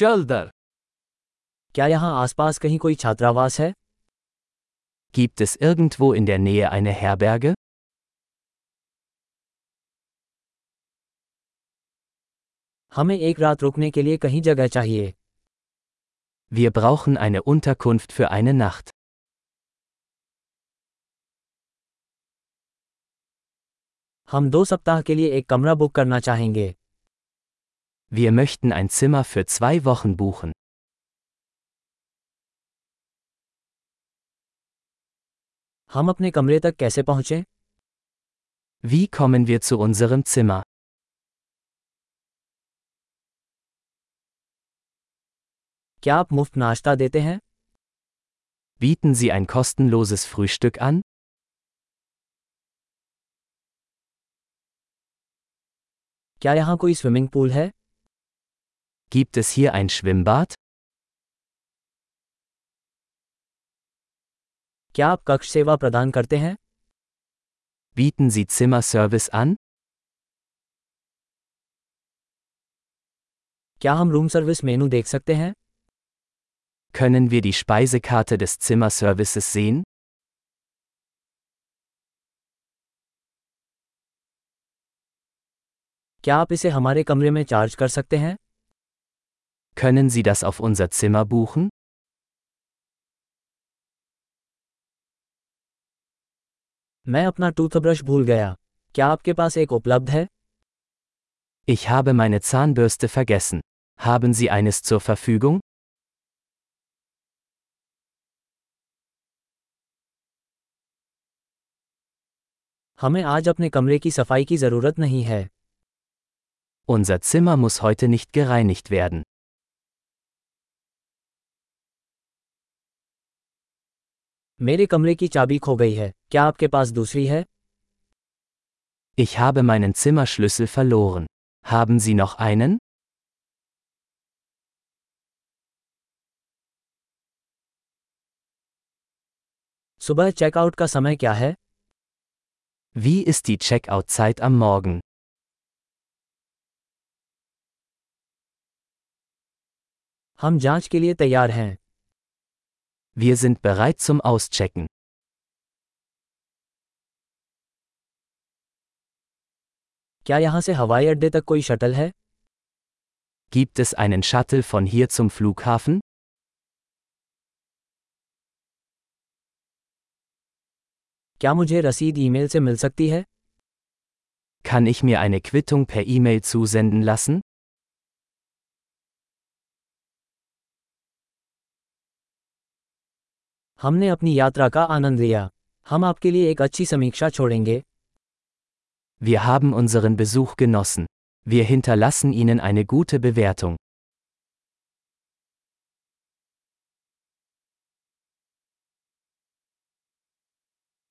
चल दर क्या यहाँ आसपास कहीं कोई छात्रावास है Gibt es irgendwo in der Nähe eine Herberge? हमें एक रात रुकने के लिए कहीं जगह चाहिए Wir brauchen eine Unterkunft für eine Nacht. हम दो सप्ताह के लिए एक कमरा बुक करना चाहेंगे Wir möchten ein Zimmer für zwei Wochen buchen. हम अपने कमरे तक कैसे पहुँचें Wie kommen wir zu unserem Zimmer? क्या आप मुफ्त नाश्ता देते हैं Bieten Sie ein kostenloses Frühstück an? क्या यहाँ कोई स्विमिंग पूल है Gibt es hier ein Schwimmbad? क्या आप कक्ष सेवा प्रदान करते हैं Bieten Sie Zimmerservice an? क्या हम रूम सर्विस मेनू देख सकते हैं Können wir die Speisekarte des Zimmerservices sehen? क्या आप इसे हमारे कमरे में चार्ज कर सकते हैं Können Sie das auf unser Zimmer buchen? मैं अपना टूथब्रश भूल गया क्या आपके पास एक उपलब्ध है Ich habe meine Zahnbürste vergessen. Haben Sie eines zur Verfügung? हमें आज अपने कमरे की सफाई की ज़रूरत नहीं है Unser Zimmer muss heute nicht gereinigt werden. मेरे कमरे की चाबी खो गई है क्या आपके पास दूसरी है Ich habe meinen Zimmerschlüssel verloren. Haben Sie noch einen? सुबह चेकआउट का समय क्या है Wie ist die Checkout-Zeit am Morgen? हम जांच के लिए तैयार हैं Wir sind bereit zum Auschecken. क्या यहाँ से हवाई अड्डे तक कोई शटल है Gibt es einen Shuttle von hier zum Flughafen? क्या मुझे रसीद ईमेल से मिल सकती है Kann ich mir eine Quittung per E-Mail zusenden lassen? हमने अपनी यात्रा का आनंद लिया हम आपके लिए एक अच्छी समीक्षा छोड़ेंगे Wir haben unseren Besuch genossen. Wir hinterlassen Ihnen eine gute Bewertung.